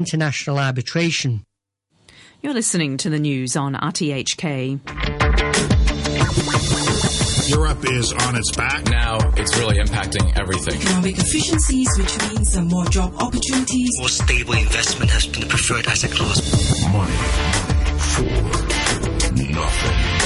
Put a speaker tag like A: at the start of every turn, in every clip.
A: international arbitration.
B: You're listening to the news on RTHK.
C: Europe is on its back.
D: Now it's really impacting everything.
E: Economic efficiencies, which means some more job opportunities.
F: More stable investment has been the preferred asset class.
C: Money for nothing.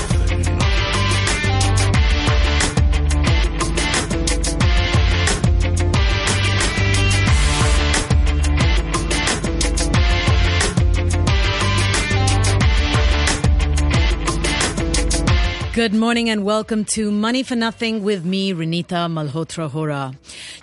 G: Good morning and welcome to Money for Nothing with me, Renita Malhotra Hora.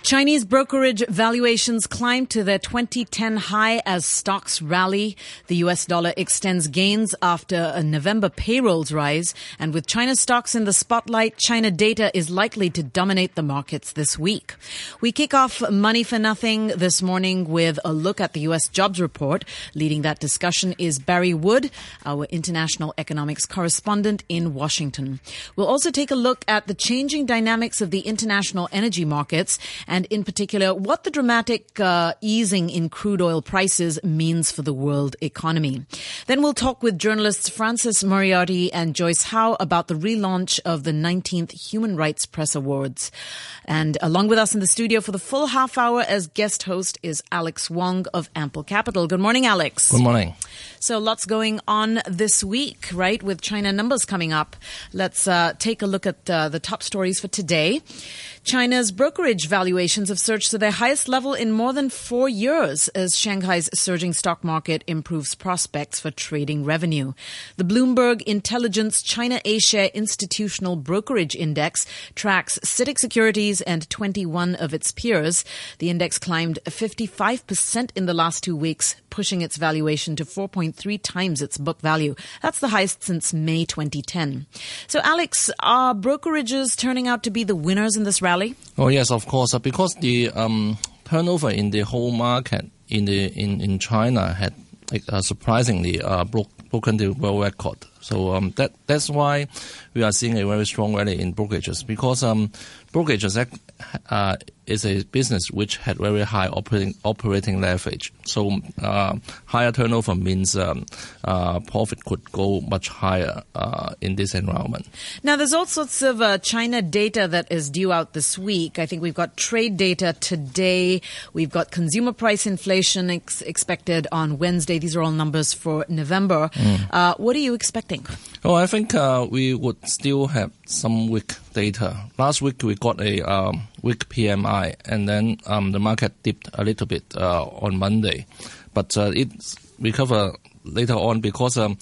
G: Chinese brokerage valuations climb to their 2010 high as stocks rally. The US dollar extends gains after a November payrolls rise. And with China stocks in the spotlight, China data is likely to dominate the markets this week. We kick off Money for Nothing this morning with a look at the US jobs report. Leading that discussion is Barry Wood, our international economics correspondent in Washington. We'll also take a look at the changing dynamics of the international energy markets and in particular what the dramatic uh, easing in crude oil prices means for the world economy. Then we'll talk with journalists Francis Moriarty and Joyce Lau about the relaunch of the 19th Human Rights Press Awards. And along with us in the studio for the full half hour as guest host is Alex Wong of Ample Capital. Good morning, Alex.
H: Good morning.
G: So lots going on this week, right? With China numbers coming up. Let's uh, take a look at uh, the top stories for today. China's brokerage valuations have surged to their highest level in more than four years as Shanghai's surging stock market improves prospects for trading revenue. The Bloomberg Intelligence China A-Share Institutional Brokerage Index tracks CITIC Securities and 21 of its peers. The index climbed 55% in the last two weeks, pushing its valuation to 4.3 times its book value. That's the highest since May 2010. So, Alex, are brokerages turning out to be the winners in this rally?
H: Oh yes, of course, because the um, turnover in the whole market in the in, in China had uh, surprisingly uh, broke, broken the world record. So um, that that's why we are seeing a very strong rally in brokerages because um, brokerages uh, is a business which had very high operating operating leverage. So uh, higher turnover means um, uh, profit could go much higher uh, in this environment.
G: Now, there's all sorts of uh, China data that is due out this week. I think we've got trade data today. We've got consumer price inflation ex- expected on Wednesday. These are all numbers for November. Mm. what are you expecting?
H: Oh, I think we would still have some weak data. Last week we got a um, weak PMI, and then um, the market dipped a little bit uh, on Monday, but uh, it recovered later on because um,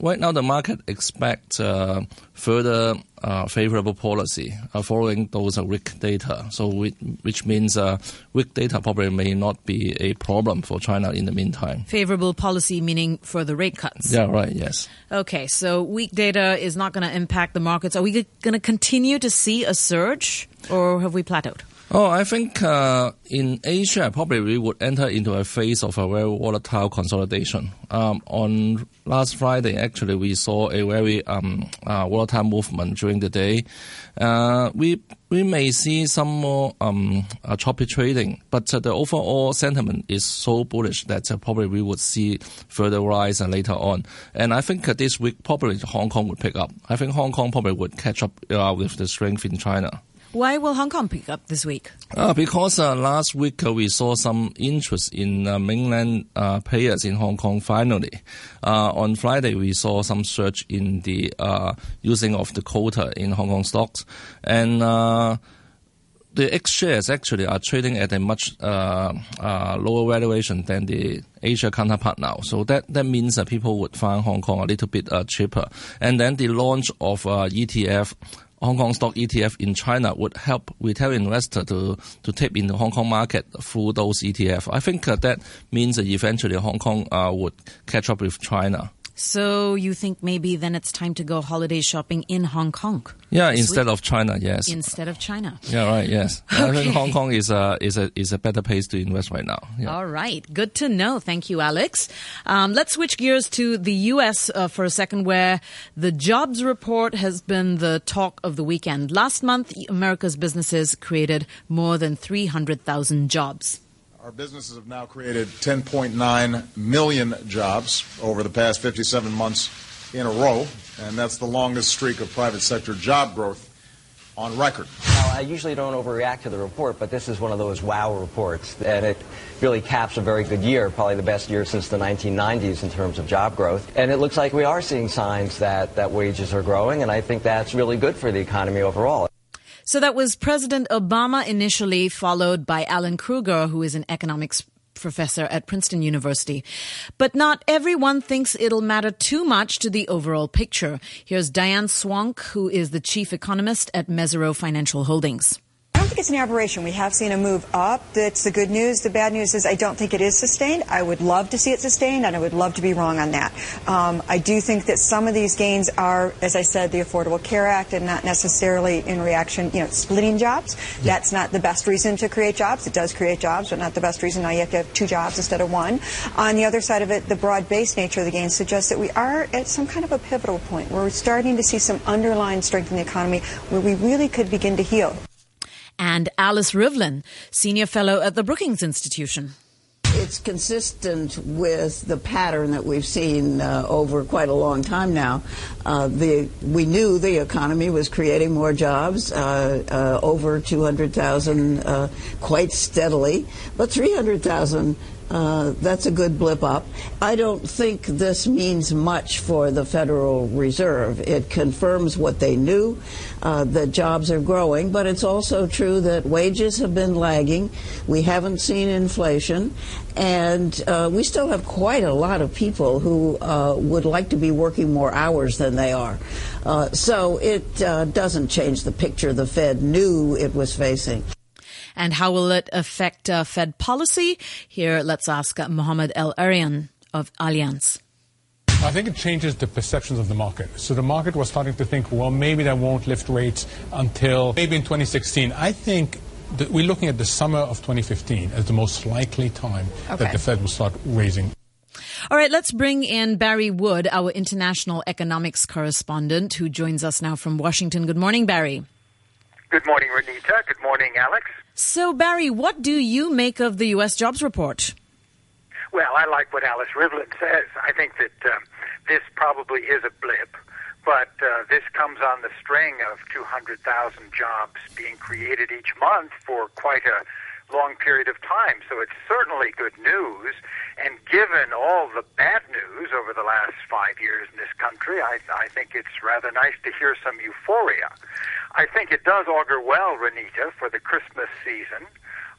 H: right now the market expects uh, further uh, favorable policy uh, following those uh, weak data. So, we, which means uh, weak data probably may not be a problem for China in the meantime.
G: Favorable policy meaning further rate cuts.
H: Yeah, right. Yes.
G: Okay, so weak data is not going to impact the markets. Are we going to continue to see a surge, or have we plateaued?
H: Oh, I think uh, in Asia, probably we would enter into a phase of a very volatile consolidation. Um, on last Friday, actually, we saw a very um, uh, volatile movement during the day. Uh, we we may see some more um, uh, choppy trading, but uh, the overall sentiment is so bullish that uh, probably we would see further rise later on. And I think this week probably Hong Kong would pick up. I think Hong Kong probably would catch up with the strength in China.
G: Why will Hong Kong pick up this week?
H: Uh, because uh, last week uh, we saw some interest in uh, mainland uh, players in Hong Kong finally. Uh, on Friday we saw some surge in the using of the quota in Hong Kong stocks. And the X shares actually are trading at a much lower valuation than the A-share counterpart now. So that, that means that people would find Hong Kong a little bit cheaper. And then the launch of ETF Hong Kong stock ETF in China would help retail investor to, to tap in the Hong Kong market through those ETF. I think uh, that means that eventually Hong Kong uh, would catch up with China.
G: So you think maybe then it's time to go holiday shopping in Hong Kong?
H: Yeah, instead week? of China, yes.
G: Instead of China.
H: Yeah, right. Yes.
G: Okay.
H: I think Hong Kong is a is a is a better place to invest right now. Yeah.
G: All right, good to know. Thank you, Alex. Um, let's switch gears to the U.S. Uh, for a second, where the jobs report has been the talk of the weekend. Last month, America's businesses created more than three hundred thousand jobs.
C: Our businesses have now created 10.9 million jobs over the past 57 months in a row, and that's the longest streak of private sector job growth on record.
I: Now, I usually don't overreact to the report, but this is one of those wow reports, and it really caps a very good year, probably the best year since the 1990s in terms of job growth. And it looks like we are seeing signs that, that wages are growing, and I think that's really good for the economy overall.
G: So that was President Obama initially, followed by Alan Krueger, who is an economics professor at Princeton University. But not everyone thinks it'll matter too much to the overall picture. Here's Diane Swonk, who is the chief economist at Mesirow Financial Holdings.
J: I think it's an aberration. We have seen a move up. That's the good news. The bad news is I don't think it is sustained. I would love to see it sustained, and I would love to be wrong on that. Um, I do think that some of these gains are, as I said, the Affordable Care Act, and not necessarily in reaction, you know, splitting jobs. Yeah. That's not the best reason to create jobs. It does create jobs, but not the best reason. Now you have to have two jobs instead of one. On the other side of it, the broad-based nature of the gains suggests that we are at some kind of a pivotal point where we're starting to see some underlying strength in the economy where we really could begin to heal
G: and Alice Rivlin, Senior Fellow at the Brookings Institution.
K: It's consistent with the pattern that we've seen uh, over quite a long time now. Uh, the, we knew the economy was creating more jobs, uh, uh over 200,000 uh, quite steadily, but 300,000 uh, that's a good blip up. I don't think this means much for the Federal Reserve. It confirms what they knew, uh, that jobs are growing, but it's also true that wages have been lagging. We haven't seen inflation, and uh, we still have quite a lot of people who uh, would like to be working more hours than they are. Uh, so it uh, doesn't change the picture the Fed knew it was facing.
G: And how will it affect uh, Fed policy? Here, let's ask uh, Mohamed El-Erian of Allianz.
L: I think it changes the perceptions of the market. So the market was starting to think, well, maybe they won't lift rates until maybe in 2016. I think that we're looking at the summer of 2015 as the most likely time okay. that the Fed will start raising.
G: All right, let's bring in Barry Wood, our international economics correspondent, who joins us now from Washington. Good morning, Barry.
M: Good morning, Renita. Good morning, Alex.
G: So, Barry, what do you make of the U.S. jobs report?
M: Well, I like what Alice Rivlin says. I think that um, this probably is a blip, but uh, this comes on the string of 200,000 jobs being created each month for quite a long period of time. So it's certainly good news. And given all the bad news over the last five years in this country, I, I think it's rather nice to hear some euphoria. I think it does augur well, Renita, for the Christmas season.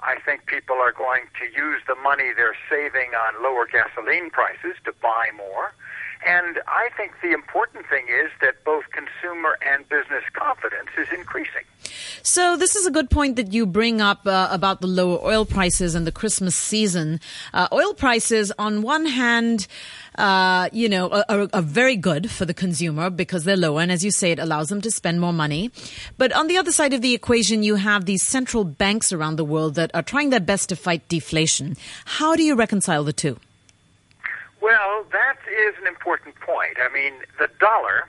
M: I think people are going to use the money they're saving on lower gasoline prices to buy more. And I think the important thing is that both consumer and business confidence is increasing.
G: So, this is a good point that you bring up uh, about the lower oil prices and the Christmas season. Uh, oil prices, on one hand, uh, you know, are, are, very good for the consumer because they're lower. And as you say, it allows them to spend more money. But on the other side of the equation, you have these central banks around the world that are trying their best to fight deflation. How do you reconcile the two?
M: Well, that is an important point. I mean, the dollar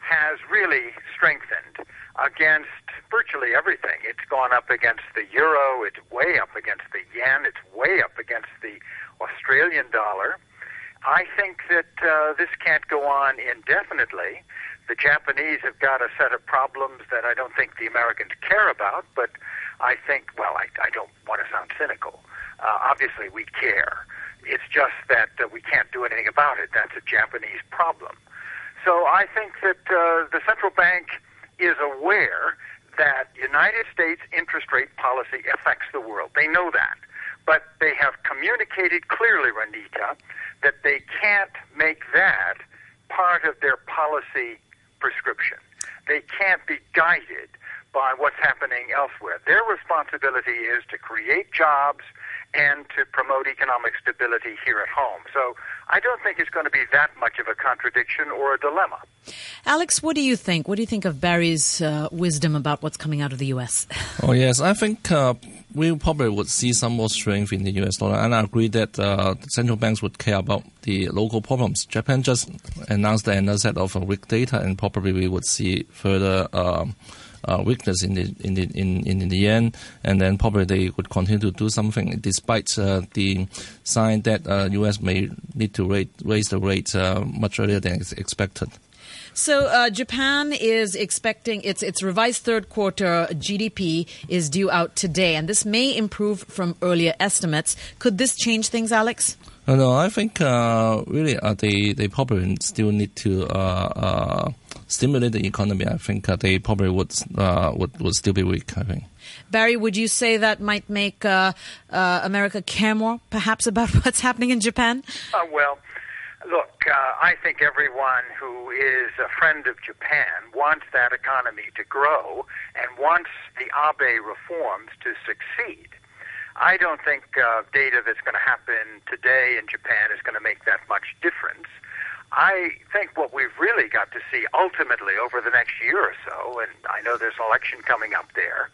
M: has really strengthened against virtually everything. It's gone up against the euro, it's way up against the yen, it's way up against the Australian dollar. I think that uh, this can't go on indefinitely. The Japanese have got a set of problems that I don't think the Americans care about, but I think, well, I, I don't want to sound cynical. Uh, obviously, we care. It's just that uh, we can't do anything about it. That's a Japanese problem. So I think that uh, the central bank is aware that United States interest rate policy affects the world. They know that. But they have communicated clearly, Renita, that they can't make that part of their policy prescription. They can't be guided by what's happening elsewhere. Their responsibility is to create jobs and to promote economic stability here at home. So I don't think it's going to be that much of a contradiction or a dilemma.
G: Alex, what do you think? What do you think of Barry's uh, wisdom about what's coming out of the U.S.?
H: oh, yes. I think uh, we probably would see some more strength in the U.S. dollar, and I agree that uh, central banks would care about the local problems. Japan just announced another set of weak data, and probably we would see further. Um, uh, weakness in the in the in, in the yen, and then probably they would continue to do something despite uh, the sign that uh, U.S. may need to rate, raise the rate uh, much earlier than expected.
G: So uh, Japan is expecting its its revised third quarter GDP is due out today, and this may improve from earlier estimates. Could this change things, Alex?
H: Uh, no, I think uh, really uh, they they probably still need to uh, uh, stimulate the economy. I think uh, they probably would would would still be weak. I think.
G: Barry, would you say that might make America care more, perhaps, about what's happening in Japan?
M: well, Look, uh, I think everyone who is a friend of Japan wants that economy to grow and wants the Abe reforms to succeed. I don't think uh, data that's going to happen today in Japan is going to make that much difference. I think what we've really got to see ultimately over the next year or so, and I know there's an election coming up there,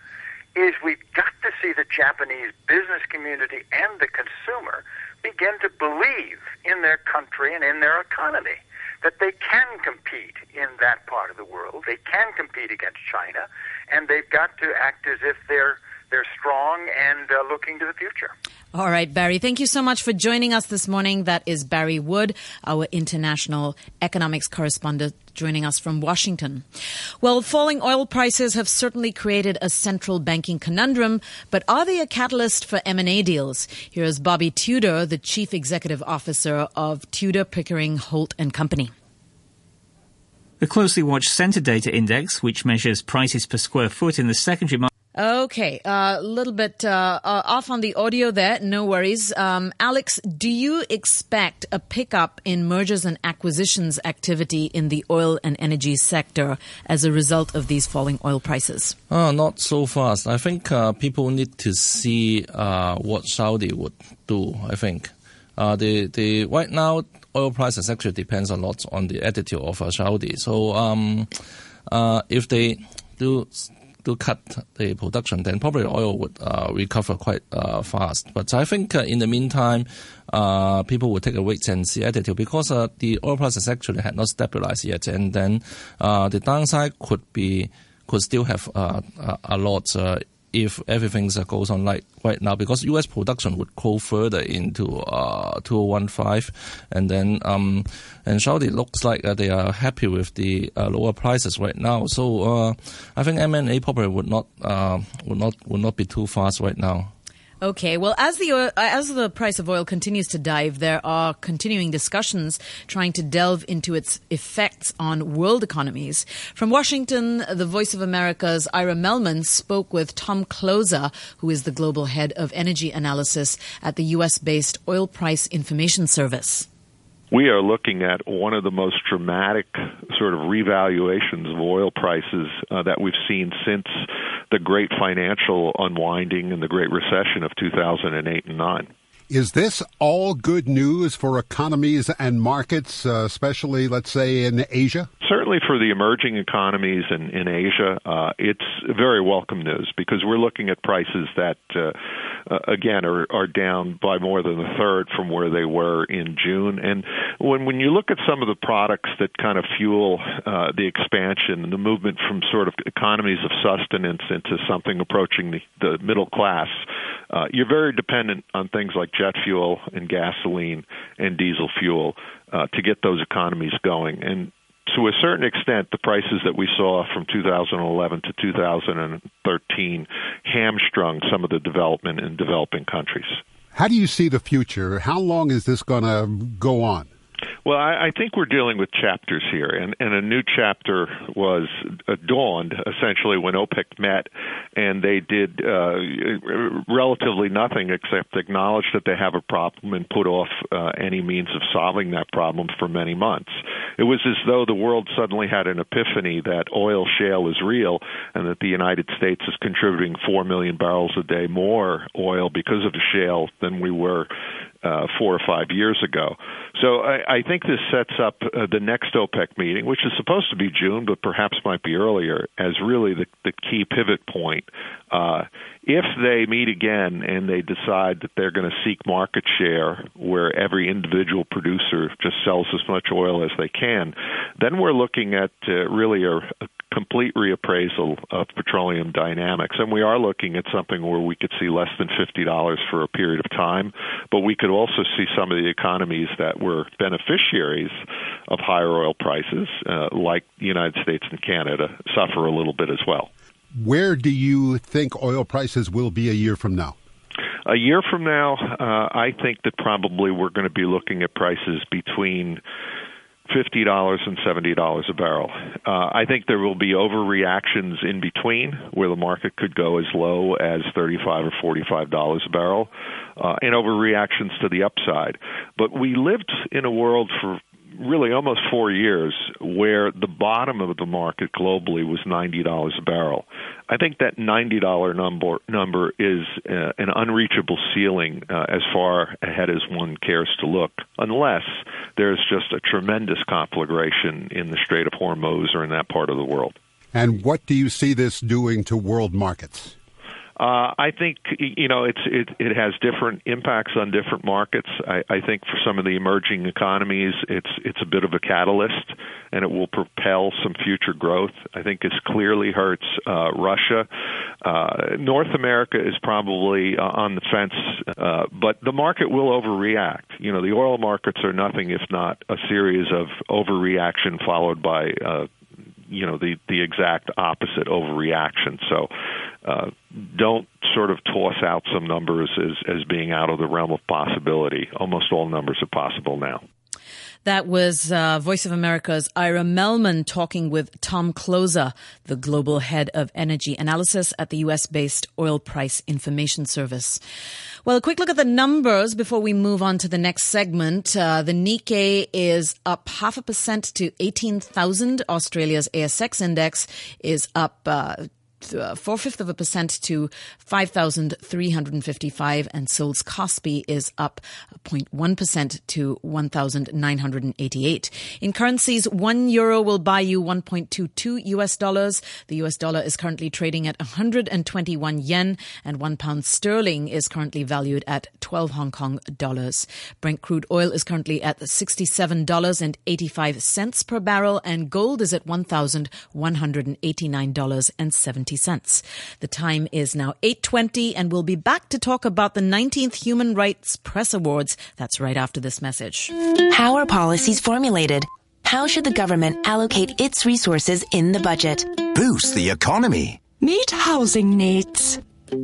M: is we've got to see the Japanese business community and the consumer begin to believe in their country and in their economy that they can compete in that part of the world. They can compete against China, and they've got to act as if they're they're strong and uh, looking to the future.
G: All right, Barry, thank you so much for joining us this morning. That is Barry Wood, our international economics correspondent, joining us from Washington. Well, falling oil prices have certainly created a central banking conundrum, but are they a catalyst for M&A deals? Here's Bobby Tudor, the chief executive officer of Tudor Pickering Holt and Company.
N: The closely watched Centre Data Index, which measures prices per square foot in the secondary market,
G: Okay, a uh, little bit uh, uh, off on the audio there. No worries. Um, Alex, do you expect a pickup in mergers and acquisitions activity in the oil and energy sector as a result of these falling oil prices?
H: Uh, not so fast. I think uh, people need to see uh, what Saudi would do. I think the the right now oil prices actually depends a lot on the attitude of Saudi. So um, if they do to cut the production, then probably oil would uh, recover quite uh, fast. But I think uh, in the meantime, uh, people will take a wait and see attitude because uh, the oil prices actually had not stabilized yet, and then uh, the downside could be could still have a lot if everything goes on like right now, because U.S. production would go further into uh, 2015, and then um, and Saudi looks like uh, they are happy with the uh, lower prices right now. So uh, I think M&A probably would not uh, would not would not be too fast right now.
G: Okay. Well, as the as the price of oil continues to dive, there are continuing discussions trying to delve into its effects on world economies. From Washington, the Voice of America's Ira Melman spoke with Tom Kloza, who is the global head of energy analysis at the U.S.-based Oil Price Information Service
O: we are looking at one of the most dramatic sort of revaluations of oil prices uh, that we've seen since the great financial unwinding and the Great Recession of 2008 and 9.
P: Is this all good news for economies and markets, uh, especially, let's say, in Asia?
O: Certainly for the emerging economies in, in Asia, uh, it's very welcome news because we're looking at prices that, uh, uh, again, are, are down by more than a third from where they were in June. And when, when you look at some of the products that kind of fuel uh, the expansion and the movement from sort of economies of sustenance into something approaching the, the middle class, uh, you're very dependent on things like jet fuel and gasoline and diesel fuel uh, to get those economies going. And to a certain extent, the prices that we saw from 2011 to 2013 hamstrung some of the development in developing countries.
P: How do you see the future? How long is this going to go on?
O: Well, I, I think we're dealing with chapters here, and, and a new chapter was uh, dawned essentially when OPEC met, and they did uh, relatively nothing except acknowledge that they have a problem and put off uh, any means of solving that problem for many months. It was as though the world suddenly had an epiphany that oil shale is real, and that the United States is contributing four million barrels a day more oil because of the shale than we were uh, four or five years ago. So I, I think this sets up uh, the next OPEC meeting, which is supposed to be June, but perhaps might be earlier, as really the, the key pivot point. Uh, if they meet again and they decide that they're going to seek market share where every individual producer just sells as much oil as they can, then we're looking at uh, really a, a complete reappraisal of petroleum dynamics. And we are looking at something where we could see less than $50 for a period of time, but we could also see some of the economies that were beneficiaries of higher oil prices, uh, like the United States and Canada, suffer a little bit as well.
P: Where do you think oil prices will be a year from now?
O: A year from now, uh, I think that probably we're going to be looking at prices between fifty dollars and seventy dollars a barrel. Uh, I think there will be overreactions in between, where the market could go as low as thirty-five or forty-five dollars a barrel, uh, and overreactions to the upside. But we lived in a world for really almost four years where the bottom of the market globally was ninety dollars a barrel. I think that ninety dollar number number is uh, an unreachable ceiling uh, as far ahead as one cares to look, unless there's just a tremendous conflagration in the Strait of Hormuz or in that part of the world.
P: And what do you see this doing to world markets?
O: Uh, I think you know it's it, it has different impacts on different markets. I, I think for some of the emerging economies, it's it's a bit of a catalyst, and it will propel some future growth. I think it clearly hurts uh, Russia. Uh, North America is probably uh, on the fence, uh, but the market will overreact. You know, the oil markets are nothing if not a series of overreaction followed by uh, you know the the exact opposite overreaction. So uh, don't sort of toss out some numbers as as being out of the realm of possibility. Almost all numbers are possible now.
G: That was uh, Voice of America's Ira Melman talking with Tom Kloza, the global head of energy analysis at the U.S. based Oil Price Information Service. Well, a quick look at the numbers before we move on to the next segment. Uh, the Nikkei is up half a percent to 18,000. Australia's ASX index is up uh, uh, four fifths of a percent to 5,355 and Seoul's Kospi is up 0.1% to 1,988. In currencies, one euro will buy you 1.22 US dollars. The US dollar is currently trading at 121 yen and one pound sterling is currently valued at 12 Hong Kong dollars. Brent crude oil is currently at $67.85 per barrel and gold is at $1,189.70 cents. The time is now 8:20 and we'll be back to talk about the 19th Human Rights Press Awards. That's right after this message.
Q: How are policies formulated? How should the government allocate its resources in the budget?
R: Boost the economy.
S: Meet housing needs.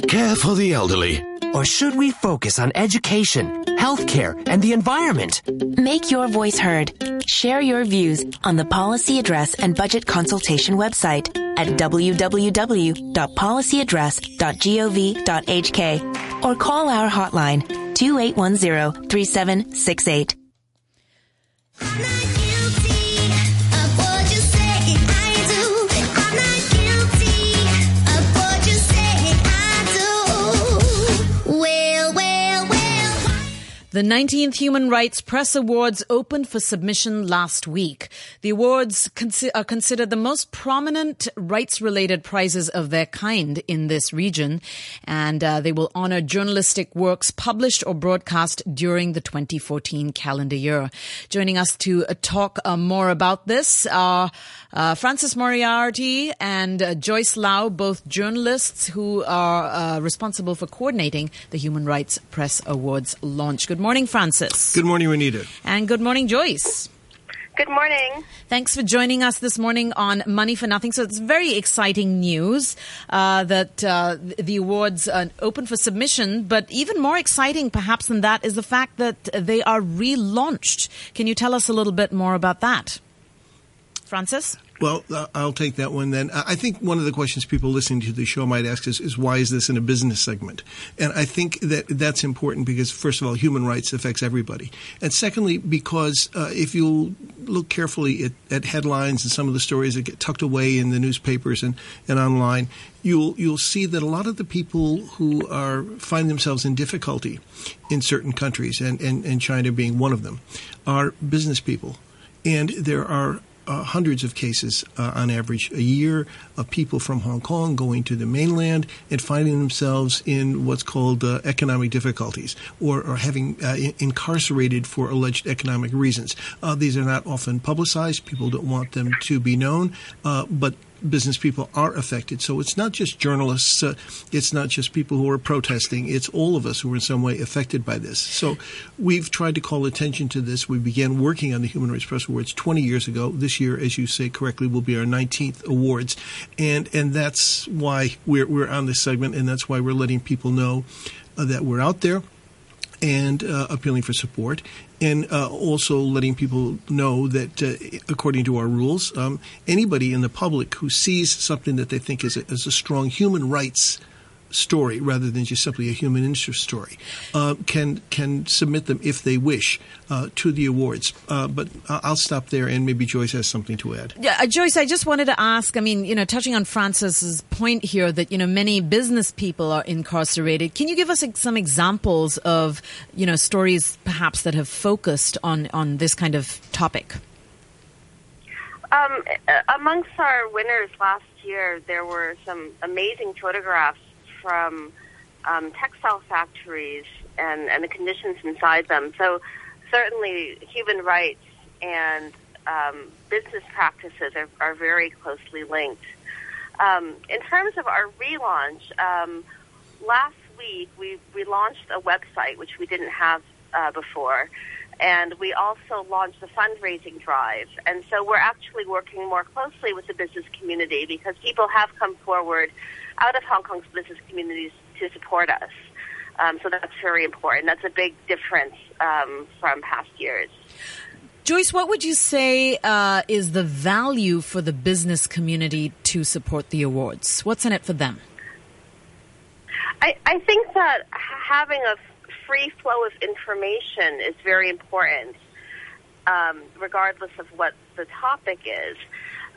R: Care for the elderly.
T: Or should we focus on education, healthcare, and the environment?
Q: Make your voice heard. Share your views on the Policy Address and Budget Consultation website at www.policyaddress.gov.hk or call our hotline 2810 3768.
G: The 19th Human Rights Press Awards opened for submission last week. The awards consi- are considered the most prominent rights related prizes of their kind in this region, and uh, they will honor journalistic works published or broadcast during the 2014 calendar year. Joining us to uh, talk uh, more about this are uh, Francis Moriarty and uh, Joyce Lau, both journalists who are uh, responsible for coordinating the Human Rights Press Awards launch. Good morning, Francis.
U: Good morning, Renita.
G: And good morning, Joyce.
V: Good morning.
G: Thanks for joining us this morning on Money for Nothing. So it's very exciting news uh, that uh, the awards are open for submission, but even more exciting, perhaps, than that is the fact that they are relaunched. Can you tell us a little bit more about that? Francis?
U: Well, uh, I'll take that one then. I think one of the questions people listening to the show might ask is, is why is this in a business segment? And I think that that's important because, first of all, human rights affects everybody. And secondly, because uh, if you look carefully at, at, headlines and some of the stories that get tucked away in the newspapers and, and online, you'll you'll see that a lot of the people who are find themselves in difficulty in certain countries, and, and, and China being one of them, are business people. And there are uh, hundreds of cases uh, on average a year of people from Hong Kong going to the mainland and finding themselves in what's called uh, economic difficulties or, or having uh, incarcerated for alleged economic reasons. Uh, these are not often publicized. People don't want them to be known, uh, but business people are affected. So it's not just journalists, uh, it's not just people who are protesting, it's all of us who are in some way affected by this. So we've tried to call attention to this. We began working on the Human Rights Press Awards 20 years ago. This year, as you say correctly, will be our 19th awards. And, and that's why we're, we're on this segment, and that's why we're letting people know uh, that we're out there and uh, appealing for support, and uh, also letting people know that, uh, according to our rules, um, anybody in the public who sees something that they think is a, is a strong human rights story rather than just simply a human interest story uh, can can submit them if they wish uh, to the awards. Uh, but I'll stop there, and maybe Joyce has something to add.
G: Yeah, uh, Joyce, I just wanted to ask. I mean, you know, touching on Francis's point here that you know many business people are incarcerated. Can you give us some examples of you know stories perhaps that have focused on on this kind of topic?
W: Um, amongst our winners last year, there were some amazing photographs from um, textile factories and, and the conditions inside them. So certainly human rights and um, business practices are, are very closely linked. Um, in terms of our relaunch, um, last week we, we launched a website which we didn't have uh, before, and we also launched a fundraising drive. And so we're actually working more closely with the business community because people have come forward out of Hong Kong's business communities to support us. Um, so that's very important. That's a big difference um, from past years.
G: Joyce, what would you say uh, is the value for the business community to support the awards? What's in it for them?
W: I, I think that having a free flow of information is very important, um, regardless of what the topic is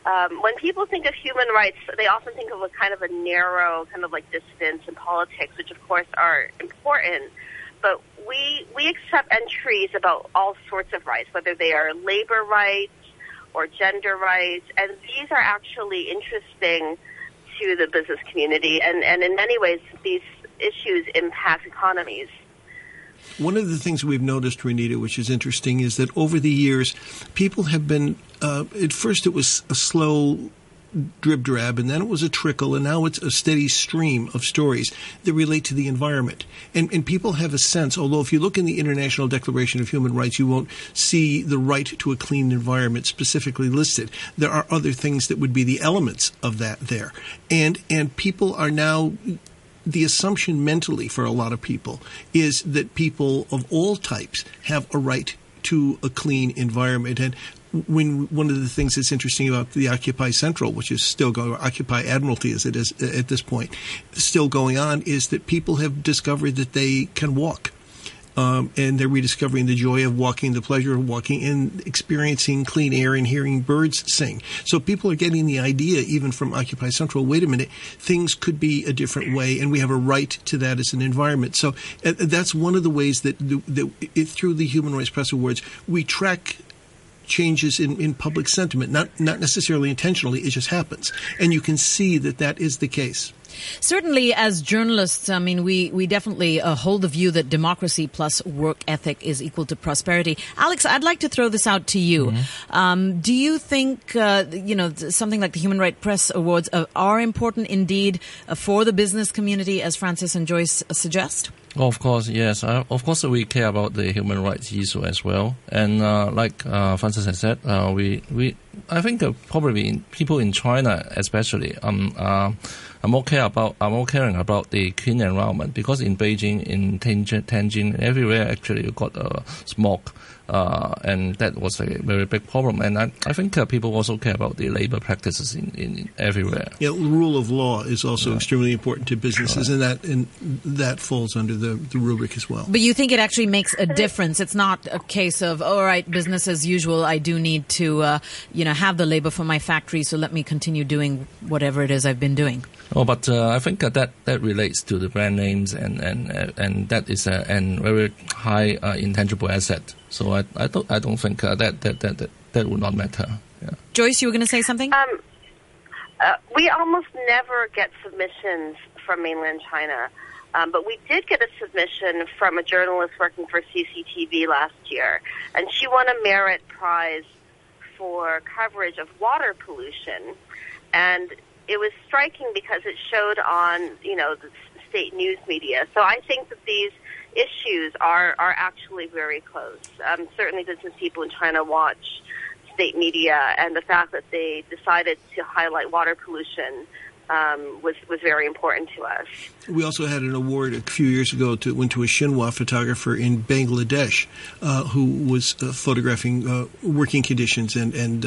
W: um, when people think of human rights, they often think of a kind of a narrow, kind of like distance in politics, which of course are important. But we we accept entries about all sorts of rights, whether they are labor rights or gender rights, and these are actually interesting to the business community, and, and in many ways, these issues impact economies.
U: One of the things we've noticed, Renita, which is interesting, is that over the years, people have been, uh, at first it was a slow drib drab, and then it was a trickle, and now it's a steady stream of stories that relate to the environment. And, and people have a sense, although if you look in the International Declaration of Human Rights, you won't see the right to a clean environment specifically listed. There are other things that would be the elements of that there. And, and people are now the assumption mentally for a lot of people is that people of all types have a right to a clean environment. And when one of the things that's interesting about the Occupy Central, which is still going, Occupy Admiralty as it is uh, at this point, still going on, is that people have discovered that they can walk um, and they're rediscovering the joy of walking, the pleasure of walking, and experiencing clean air and hearing birds sing. So people are getting the idea, even from Occupy Central, wait a minute, things could be a different way, and we have a right to that as an environment. So uh, that's one of the ways that, that it, through the Human Rights Press Awards, we track changes in, in public sentiment, not, not necessarily intentionally, it just happens. And you can see that that is the case.
G: Certainly, as journalists, I mean, we, we definitely uh, hold the view that democracy plus work ethic is equal to prosperity. Alex, I'd like to throw this out to you. Mm-hmm. Um, do you think, uh, you know, something like the Human Rights Press Awards uh, are important indeed uh, for the business community, as Francis and Joyce suggest?
H: Of course, yes. Uh, of course, we care about the human rights issue as well. And uh, like uh, Francis has said, uh, we we I think probably people in China, especially, um, I'm more care about I'm more caring about the clean environment because in Beijing, in Tianjin, Tianjin everywhere actually you got uh, smoke, uh, and that was a very big problem. And I, I think uh, people also care about the labor practices in, in everywhere.
U: Yeah, rule of law is also yeah. extremely important to businesses, right. and that and that falls under the, the rubric as well.
G: But you think it actually makes a difference? It's not a case of all right, business as usual. I do need to uh, you know have the labor for my factory, so let me continue doing whatever it is I've been doing.
H: Oh, but uh, I think that that relates to the brand names, and and uh, and that is a and very high uh, intangible asset. So I I don't I don't think uh, that, that that that that would not matter. Yeah.
G: Joyce, you were going to say something.
W: Um, uh, we almost never get submissions from mainland China. Um, but we did get a submission from a journalist working for CCTV last year, and she won a merit prize for coverage of water pollution and it was striking because it showed on you know the state news media. So I think that these issues are are actually very close. Um, certainly, business people in China watch state media, and the fact that they decided to highlight water pollution um, was was very important to us.
U: We also had an award a few years ago to went to a Xinhua photographer in Bangladesh uh, who was uh, photographing uh, working conditions and and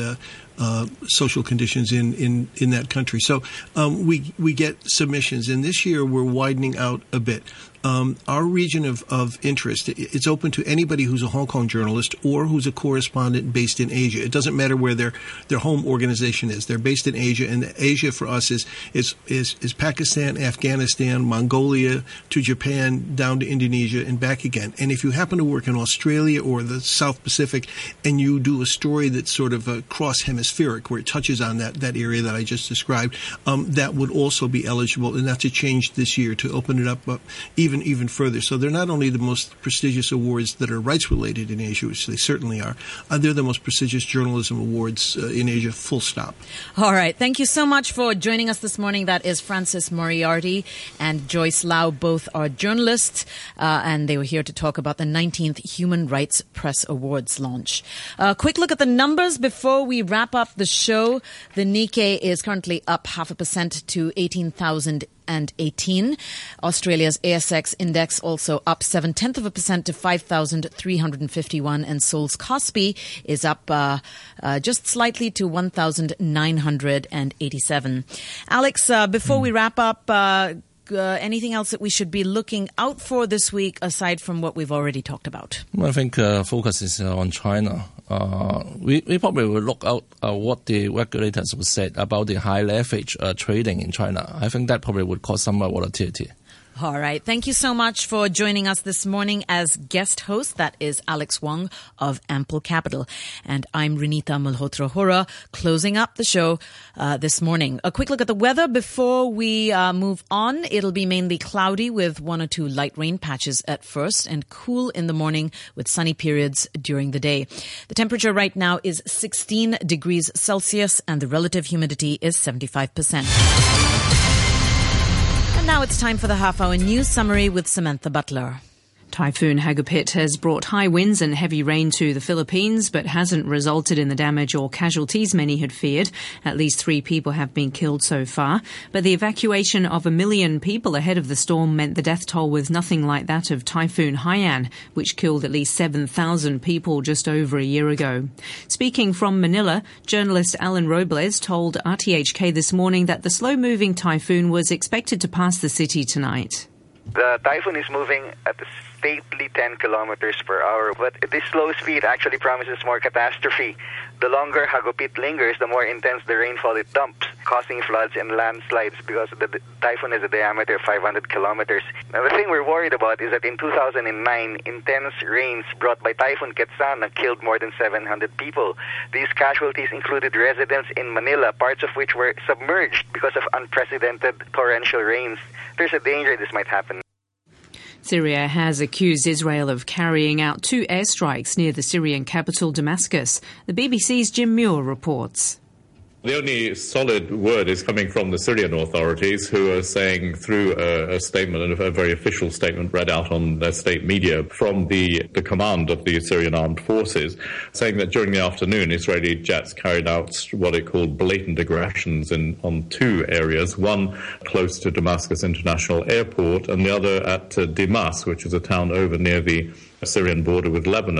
U: uh, social conditions in, in, in that country. So um, we we get submissions, and this year we're widening out a bit. Um, our region of, of interest, it's open to anybody who's a Hong Kong journalist or who's a correspondent based in Asia. It doesn't matter where their, their home organization is. They're based in Asia, and Asia for us is, is, is, is Pakistan, Afghanistan, Mongolia to Japan, down to Indonesia, and back again. And if you happen to work in Australia or the South Pacific and you do a story that's sort of a cross hemispheric, where it touches on that, that area that I just described, um, that would also be eligible. And that's a change this year to open it up uh, even even even further. So they're not only the most prestigious awards that are rights related in Asia, which they certainly are. Uh, they're the most prestigious journalism awards uh, in Asia. Full stop.
G: All right. Thank you so much for joining us this morning. That is Francis Moriarty and Joyce Lau. Both are journalists, uh, and they were here to talk about the 19th Human Rights Press Awards launch. A quick look at the numbers before we wrap up the show. The Nikkei is currently up half a percent to 18,000 and 18. Australia's ASX index also up seven tenth of a percent to 5,351, and Seoul's Kospi is up uh, uh, just slightly to 1,987. Alex, uh, before we wrap up, uh, uh, anything else that we should be looking out for this week aside from what we've already talked about?
H: I think uh, focus is uh, on China. Uh, we, we probably will look out uh, what the regulators will say about the high leverage uh, trading in China. I think that probably would cause some volatility.
G: All right. Thank you so much for joining us this morning as guest host. That is Alex Wong of Ample Capital. And I'm Renita Malhotra Hora, closing up the show uh, this morning. A quick look at the weather before we uh, move on. It'll be mainly cloudy with one or two light rain patches at first and cool in the morning with sunny periods during the day. The temperature right now is 16 degrees Celsius and the relative humidity is 75%. And now it's time for the half hour news summary with Samantha Butler.
X: Typhoon Hagupit has brought high winds and heavy rain to the Philippines, but hasn't resulted in the damage or casualties many had feared. At least three people have been killed so far. But the evacuation of a million people ahead of the storm meant the death toll was nothing like that of Typhoon Haiyan, which killed at least 7,000 people just over a year ago. Speaking from Manila, journalist Alan Robles told RTHK this morning that the slow-moving typhoon was expected to pass the city tonight.
V: The typhoon is moving at a stately 10 kilometers per hour, but this slow speed actually promises more catastrophe. The longer Hagupit lingers, the more intense the rainfall it dumps, causing floods and landslides because the, typhoon has a diameter of 500 kilometers. Now, the thing we're worried about is that in 2009, intense rains brought by Typhoon Ketsana killed more than 700 people. These casualties included residents in Manila, parts of which were submerged because of unprecedented torrential rains. There's a danger this might happen.
X: Syria has accused Israel of carrying out two airstrikes near the Syrian capital Damascus. The BBC's Jim Muir reports.
Y: The only solid word is coming from the Syrian authorities, who are saying through a, a, statement, a very official statement read out on their state media from the, the command of the Syrian armed forces, saying that during the afternoon, Israeli jets carried out what it called blatant aggressions in, on two areas, one close to Damascus International Airport and the other at uh, Dimas, which is a town over near the Syrian border with Lebanon.